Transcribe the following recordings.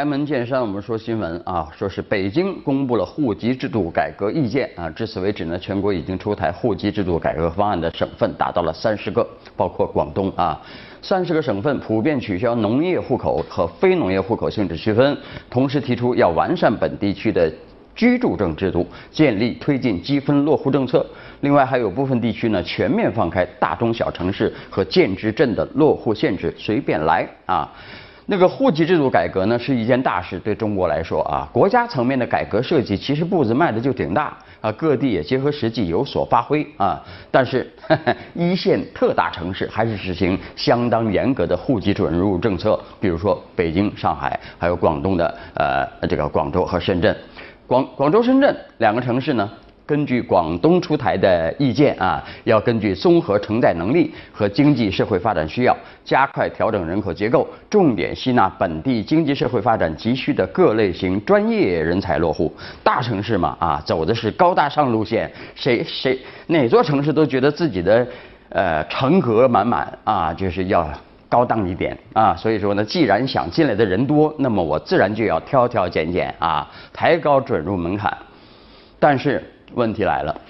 开门见山，我们说新闻啊，说是北京公布了户籍制度改革意见啊。至此为止呢，全国已经出台户籍制度改革方案的省份达到了三十个，包括广东啊。三十个省份普遍取消农业户口和非农业户口性质区分，同时提出要完善本地区的居住证制度，建立推进积分落户政策。另外还有部分地区呢，全面放开大中小城市和建制镇的落户限制，随便来啊。那个户籍制度改革呢，是一件大事，对中国来说啊，国家层面的改革设计其实步子迈的就挺大啊，各地也结合实际有所发挥啊。但是 一线特大城市还是实行相当严格的户籍准入政策，比如说北京、上海，还有广东的呃这个广州和深圳，广广州、深圳两个城市呢。根据广东出台的意见啊，要根据综合承载能力和经济社会发展需要，加快调整人口结构，重点吸纳本地经济社会发展急需的各类型专业人才落户。大城市嘛啊，走的是高大上路线，谁谁哪座城市都觉得自己的呃成格满满啊，就是要高档一点啊。所以说呢，既然想进来的人多，那么我自然就要挑挑拣拣啊，抬高准入门槛。但是。问题来了，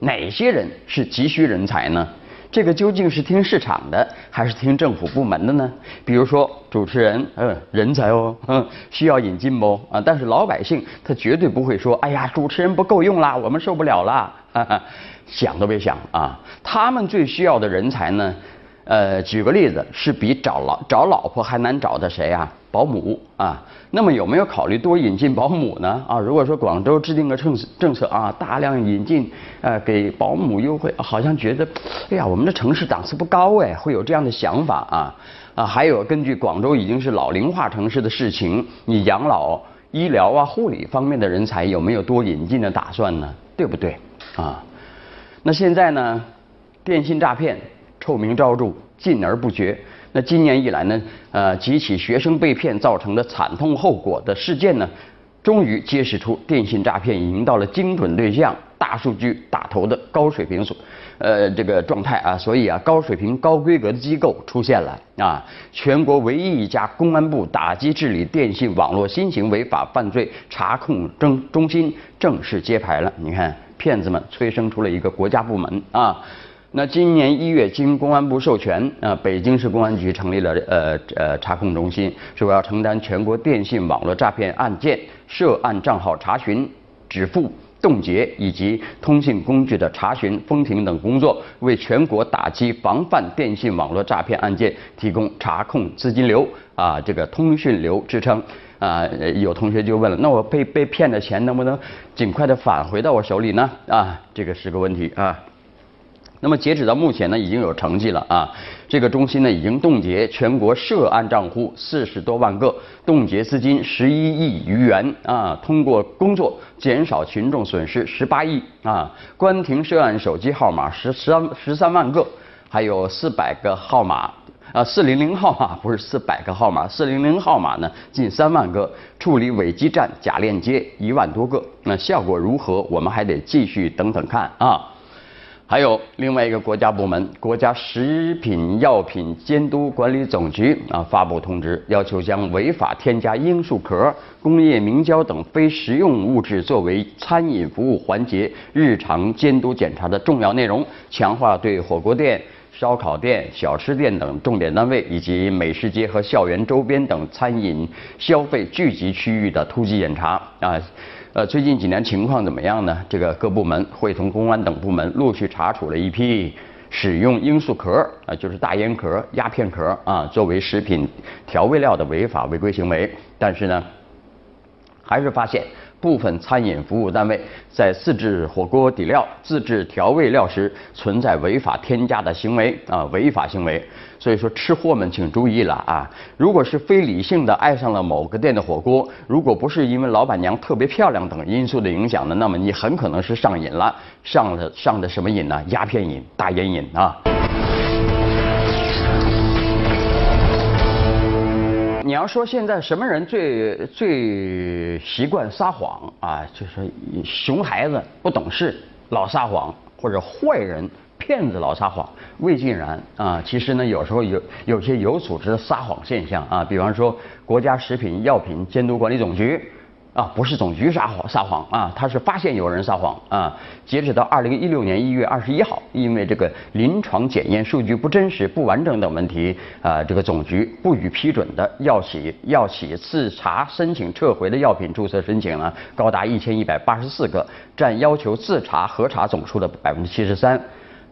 哪些人是急需人才呢？这个究竟是听市场的，还是听政府部门的呢？比如说主持人，嗯，人才哦，嗯，需要引进不？啊，但是老百姓他绝对不会说，哎呀，主持人不够用啦，我们受不了啦，哈哈想都别想啊！他们最需要的人才呢？呃，举个例子，是比找老找老婆还难找的谁啊？保姆啊？那么有没有考虑多引进保姆呢？啊，如果说广州制定个政政策啊，大量引进，呃，给保姆优惠，好像觉得，哎呀，我们的城市档次不高哎，会有这样的想法啊啊！还有根据广州已经是老龄化城市的事情，你养老、医疗啊、护理方面的人才有没有多引进的打算呢？对不对啊？那现在呢，电信诈骗。臭名昭著，禁而不绝。那今年以来呢，呃，几起学生被骗造成的惨痛后果的事件呢，终于揭示出电信诈骗已经到了精准对象、大数据打头的高水平所，呃，这个状态啊。所以啊，高水平、高规格的机构出现了啊。全国唯一一家公安部打击治理电信网络新型违法犯罪查控中中心正式揭牌了。你看，骗子们催生出了一个国家部门啊。那今年一月，经公安部授权，啊，北京市公安局成立了呃呃查控中心，说要承担全国电信网络诈骗案件涉案账号查询、止付、冻结以及通信工具的查询、封停等工作，为全国打击防范电信网络诈骗案件提供查控资金流啊这个通讯流支撑啊。有同学就问了，那我被被骗的钱能不能尽快的返回到我手里呢？啊，这个是个问题啊。那么截止到目前呢，已经有成绩了啊！这个中心呢，已经冻结全国涉案账户四十多万个，冻结资金十一亿余元啊！通过工作减少群众损失十八亿啊！关停涉案手机号码十三十三万个，还有四百个号码啊，四零零号码不是四百个号码，四零零号码呢近三万个，处理伪基站假链接一万多个，那效果如何？我们还得继续等等看啊！还有另外一个国家部门，国家食品药品监督管理总局啊发布通知，要求将违法添加罂粟壳、工业明胶等非食用物质作为餐饮服务环节日常监督检查的重要内容，强化对火锅店、烧烤店、小吃店等重点单位以及美食街和校园周边等餐饮消费聚集区域的突击检查啊。呃，最近几年情况怎么样呢？这个各部门会同公安等部门陆续查处了一批使用罂粟壳啊，就是大烟壳、鸦片壳啊作为食品调味料的违法违规行为，但是呢，还是发现。部分餐饮服务单位在自制火锅底料、自制调味料时存在违法添加的行为啊，违法行为。所以说，吃货们请注意了啊！如果是非理性的爱上了某个店的火锅，如果不是因为老板娘特别漂亮等因素的影响呢，那么你很可能是上瘾了，上了上的什么瘾呢？鸦片瘾、大烟瘾啊！你要说现在什么人最最习惯撒谎啊？就是熊孩子不懂事，老撒谎，或者坏人骗子老撒谎，未尽然啊。其实呢，有时候有有些有组织的撒谎现象啊，比方说国家食品药品监督管理总局。啊，不是总局撒谎撒谎啊，他是发现有人撒谎啊。截止到二零一六年一月二十一号，因为这个临床检验数据不真实、不完整等问题，啊，这个总局不予批准的药企药企自查申请撤回的药品注册申请呢，高达一千一百八十四个，占要求自查核查总数的百分之七十三。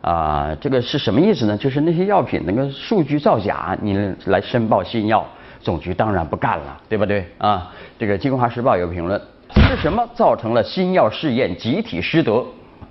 啊，这个是什么意思呢？就是那些药品那个数据造假，你来申报新药。总局当然不干了，对不对啊？这个《京华时报》有评论，是什么造成了新药试验集体失德？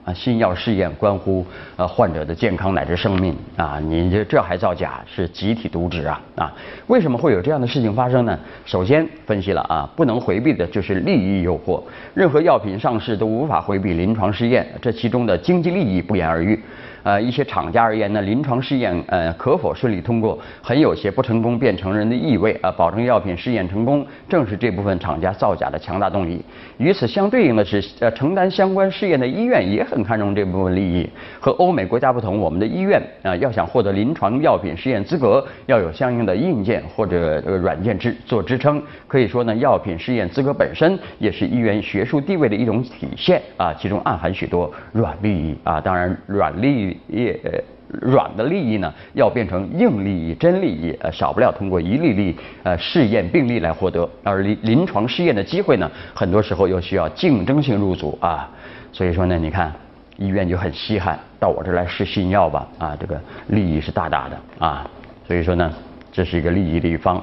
啊，新药试验关乎呃患者的健康乃至生命啊，你这这还造假，是集体渎职啊啊！为什么会有这样的事情发生呢？首先分析了啊，不能回避的就是利益诱惑，任何药品上市都无法回避临床试验，这其中的经济利益不言而喻。呃，一些厂家而言呢，临床试验呃可否顺利通过，很有些不成功便成仁的意味啊。保证药品试验成功，正是这部分厂家造假的强大动力。与此相对应的是，呃，承担相关试验的医院也很看重这部分利益。和欧美国家不同，我们的医院啊，要想获得临床药品试验资格，要有相应的硬件或者呃软件支做支撑。可以说呢，药品试验资格本身也是医院学术地位的一种体现啊，其中暗含许多软利益啊。当然，软利益。也软的利益呢，要变成硬利益、真利益，呃，少不了通过一粒粒呃试验病例来获得。而临临床试验的机会呢，很多时候又需要竞争性入组啊。所以说呢，你看医院就很稀罕，到我这来试新药吧，啊，这个利益是大大的啊。所以说呢，这是一个利益的一方。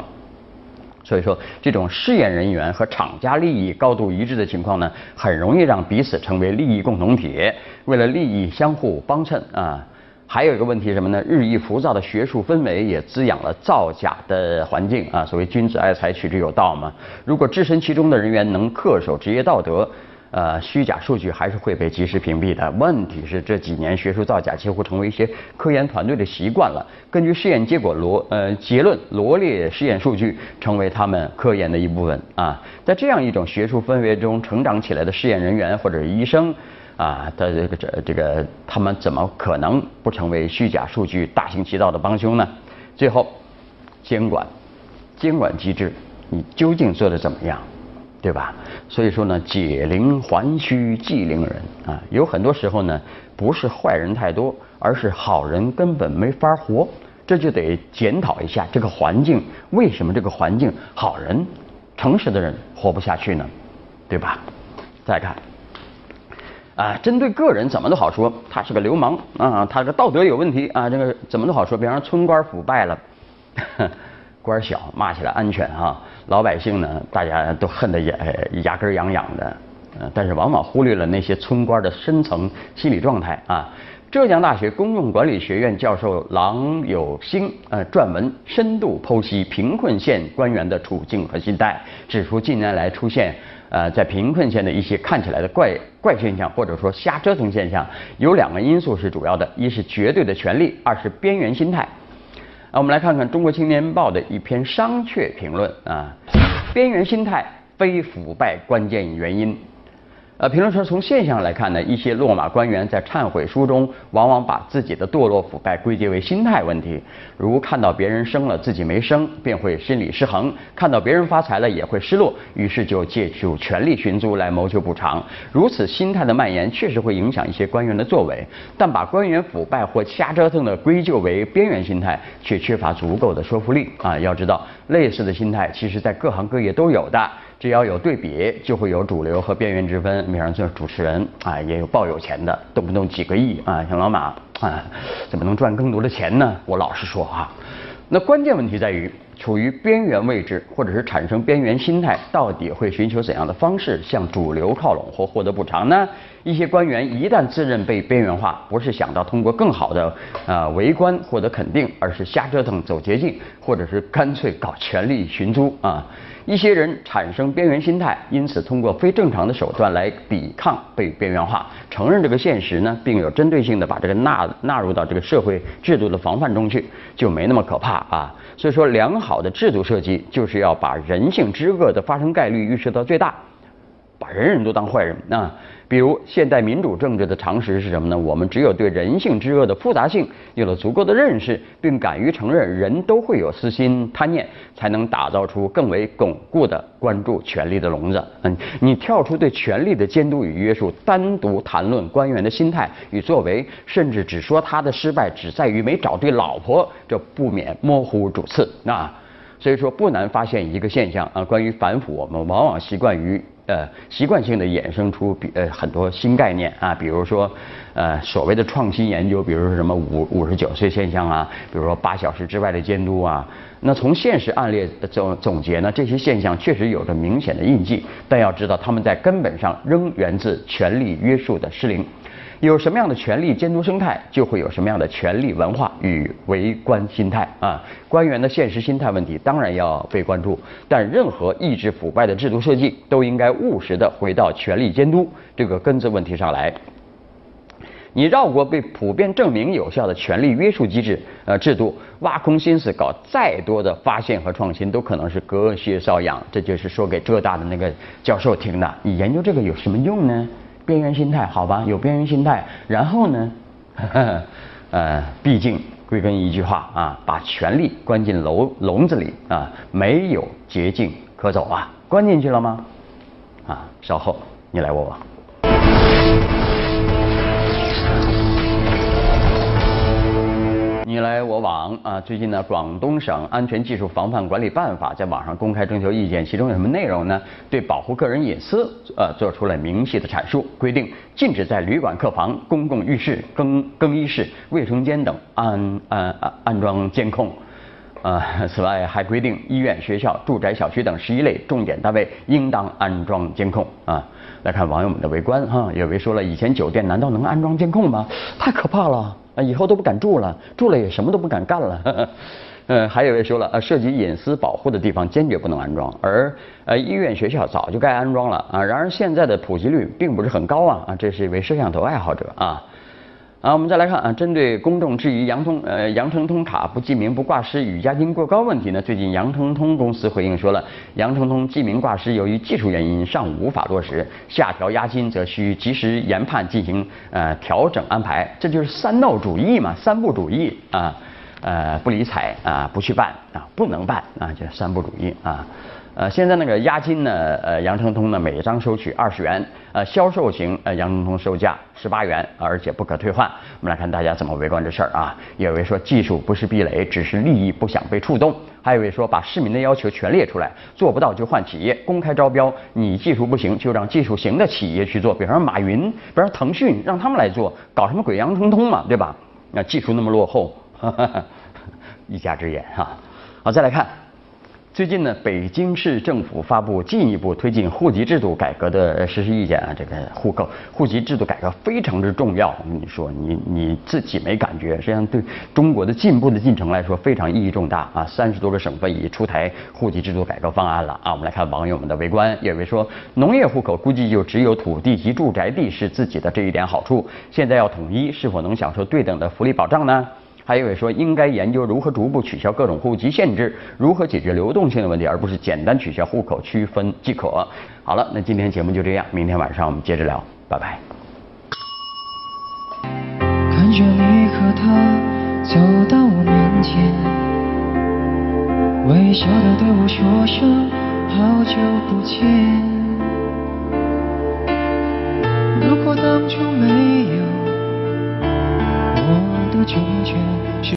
所以说，这种试验人员和厂家利益高度一致的情况呢，很容易让彼此成为利益共同体，为了利益相互帮衬啊。还有一个问题什么呢？日益浮躁的学术氛围也滋养了造假的环境啊。所谓君子爱财，取之有道嘛。如果置身其中的人员能恪守职业道德。呃，虚假数据还是会被及时屏蔽的。问题是这几年学术造假几乎成为一些科研团队的习惯了。根据试验结果罗呃结论罗列试验数据，成为他们科研的一部分啊。在这样一种学术氛围中成长起来的试验人员或者医生啊，他这个这这个他们怎么可能不成为虚假数据大行其道的帮凶呢？最后，监管监管机制，你究竟做的怎么样？对吧？所以说呢，解铃还须系铃人啊。有很多时候呢，不是坏人太多，而是好人根本没法活。这就得检讨一下这个环境，为什么这个环境好人、诚实的人活不下去呢？对吧？再看啊，针对个人怎么都好说，他是个流氓啊，他这道德有问题啊，这个怎么都好说。比方村官腐败了。官小骂起来安全哈，老百姓呢大家都恨得牙牙根痒痒的，呃，但是往往忽略了那些村官的深层心理状态啊。浙江大学公共管理学院教授郎有兴呃撰文深度剖析贫困县官员的处境和心态，指出近年来出现呃在贫困县的一些看起来的怪怪现象或者说瞎折腾现象，有两个因素是主要的，一是绝对的权力，二是边缘心态。啊，我们来看看《中国青年报》的一篇商榷评论啊，边缘心态非腐败关键原因。呃，评论说，从现象来看呢，一些落马官员在忏悔书中，往往把自己的堕落腐败归结为心态问题，如看到别人升了自己没升，便会心理失衡；看到别人发财了也会失落，于是就借助权力寻租来谋求补偿。如此心态的蔓延，确实会影响一些官员的作为，但把官员腐败或瞎折腾的归咎为边缘心态，却缺乏足够的说服力啊！要知道，类似的心态，其实在各行各业都有的。只要有对比，就会有主流和边缘之分。比方说主持人啊，也有抱有钱的，动不动几个亿啊，像老马啊，怎么能赚更多的钱呢？我老实说啊，那关键问题在于，处于边缘位置或者是产生边缘心态，到底会寻求怎样的方式向主流靠拢或获得补偿呢？一些官员一旦自认被边缘化，不是想到通过更好的啊为官获得肯定，而是瞎折腾走捷径，或者是干脆搞权力寻租啊。一些人产生边缘心态，因此通过非正常的手段来抵抗被边缘化，承认这个现实呢，并有针对性的把这个纳纳入到这个社会制度的防范中去，就没那么可怕啊。所以说，良好好的制度设计就是要把人性之恶的发生概率预设到最大，人人都当坏人啊。比如现代民主政治的常识是什么呢？我们只有对人性之恶的复杂性有了足够的认识，并敢于承认人都会有私心贪念，才能打造出更为巩固的关注权力的笼子。嗯，你跳出对权力的监督与约束，单独谈论官员的心态与作为，甚至只说他的失败只在于没找对老婆，这不免模糊主次啊。所以说不难发现一个现象啊，关于反腐，我们往往习惯于呃习惯性的衍生出比呃很多新概念啊，比如说呃所谓的创新研究，比如说什么五五十九岁现象啊，比如说八小时之外的监督啊。那从现实案例总总结呢，这些现象确实有着明显的印记，但要知道他们在根本上仍源自权力约束的失灵。有什么样的权力监督生态，就会有什么样的权力文化与为官心态啊。官员的现实心态问题当然要被关注，但任何抑制腐败的制度设计都应该务实的回到权力监督这个根子问题上来。你绕过被普遍证明有效的权力约束机制呃制度，挖空心思搞再多的发现和创新，都可能是隔靴搔痒。这就是说给浙大的那个教授听的。你研究这个有什么用呢？边缘心态，好吧，有边缘心态。然后呢，呃，毕竟归根一句话啊，把权力关进笼笼子里啊，没有捷径可走啊。关进去了吗？啊，稍后你来我往。你来我往啊！最近呢，广东省安全技术防范管理办法在网上公开征求意见，其中有什么内容呢？对保护个人隐私，呃，做出了明细的阐述，规定禁止在旅馆客房、公共浴室、更更衣室、卫生间等安安安安装监控。呃，此外还规定医院、学校、住宅小区等十一类重点单位应当安装监控啊。来看网友们的围观哈，有位说了，以前酒店难道能安装监控吗？太可怕了。啊，以后都不敢住了，住了也什么都不敢干了。嗯，还有人说了，啊，涉及隐私保护的地方坚决不能安装，而呃医院学校早就该安装了啊。然而现在的普及率并不是很高啊啊，这是一位摄像头爱好者啊。啊，我们再来看啊，针对公众质疑杨通呃杨成通卡不记名不挂失与押金过高问题呢，最近杨成通公司回应说了，杨成通记名挂失由于技术原因尚无法落实，下调押金则需及时研判进行呃调整安排，这就是三 no 主义嘛，三不主义啊，呃不理睬啊不去办啊不能办啊，这三不主义啊。呃，现在那个押金呢，呃，杨成通呢每张收取二十元，呃，销售型呃杨成通售价十八元，而且不可退换。我们来看大家怎么围观这事儿啊？有位说技术不是壁垒，只是利益不想被触动；还有一位说把市民的要求全列出来，做不到就换企业，公开招标，你技术不行就让技术行的企业去做，比方说马云，比方说腾讯，让他们来做，搞什么鬼杨成通嘛，对吧？那技术那么落后，一家之言哈。好，再来看。最近呢，北京市政府发布进一步推进户籍制度改革的实施意见啊，这个户口户籍制度改革非常之重要。我跟你说，你你自己没感觉，实际上对中国的进步的进程来说非常意义重大啊。三十多个省份已出台户籍制度改革方案了啊。我们来看网友们的围观，有位说农业户口估计就只有土地及住宅地是自己的这一点好处，现在要统一，是否能享受对等的福利保障呢？还有位说，应该研究如何逐步取消各种户籍限制，如何解决流动性的问题，而不是简单取消户口区分即可。好了，那今天节目就这样，明天晚上我们接着聊，拜拜。看着你和他走到我面前，微笑的对我说声好久不见。如果当初没有。我的决绝。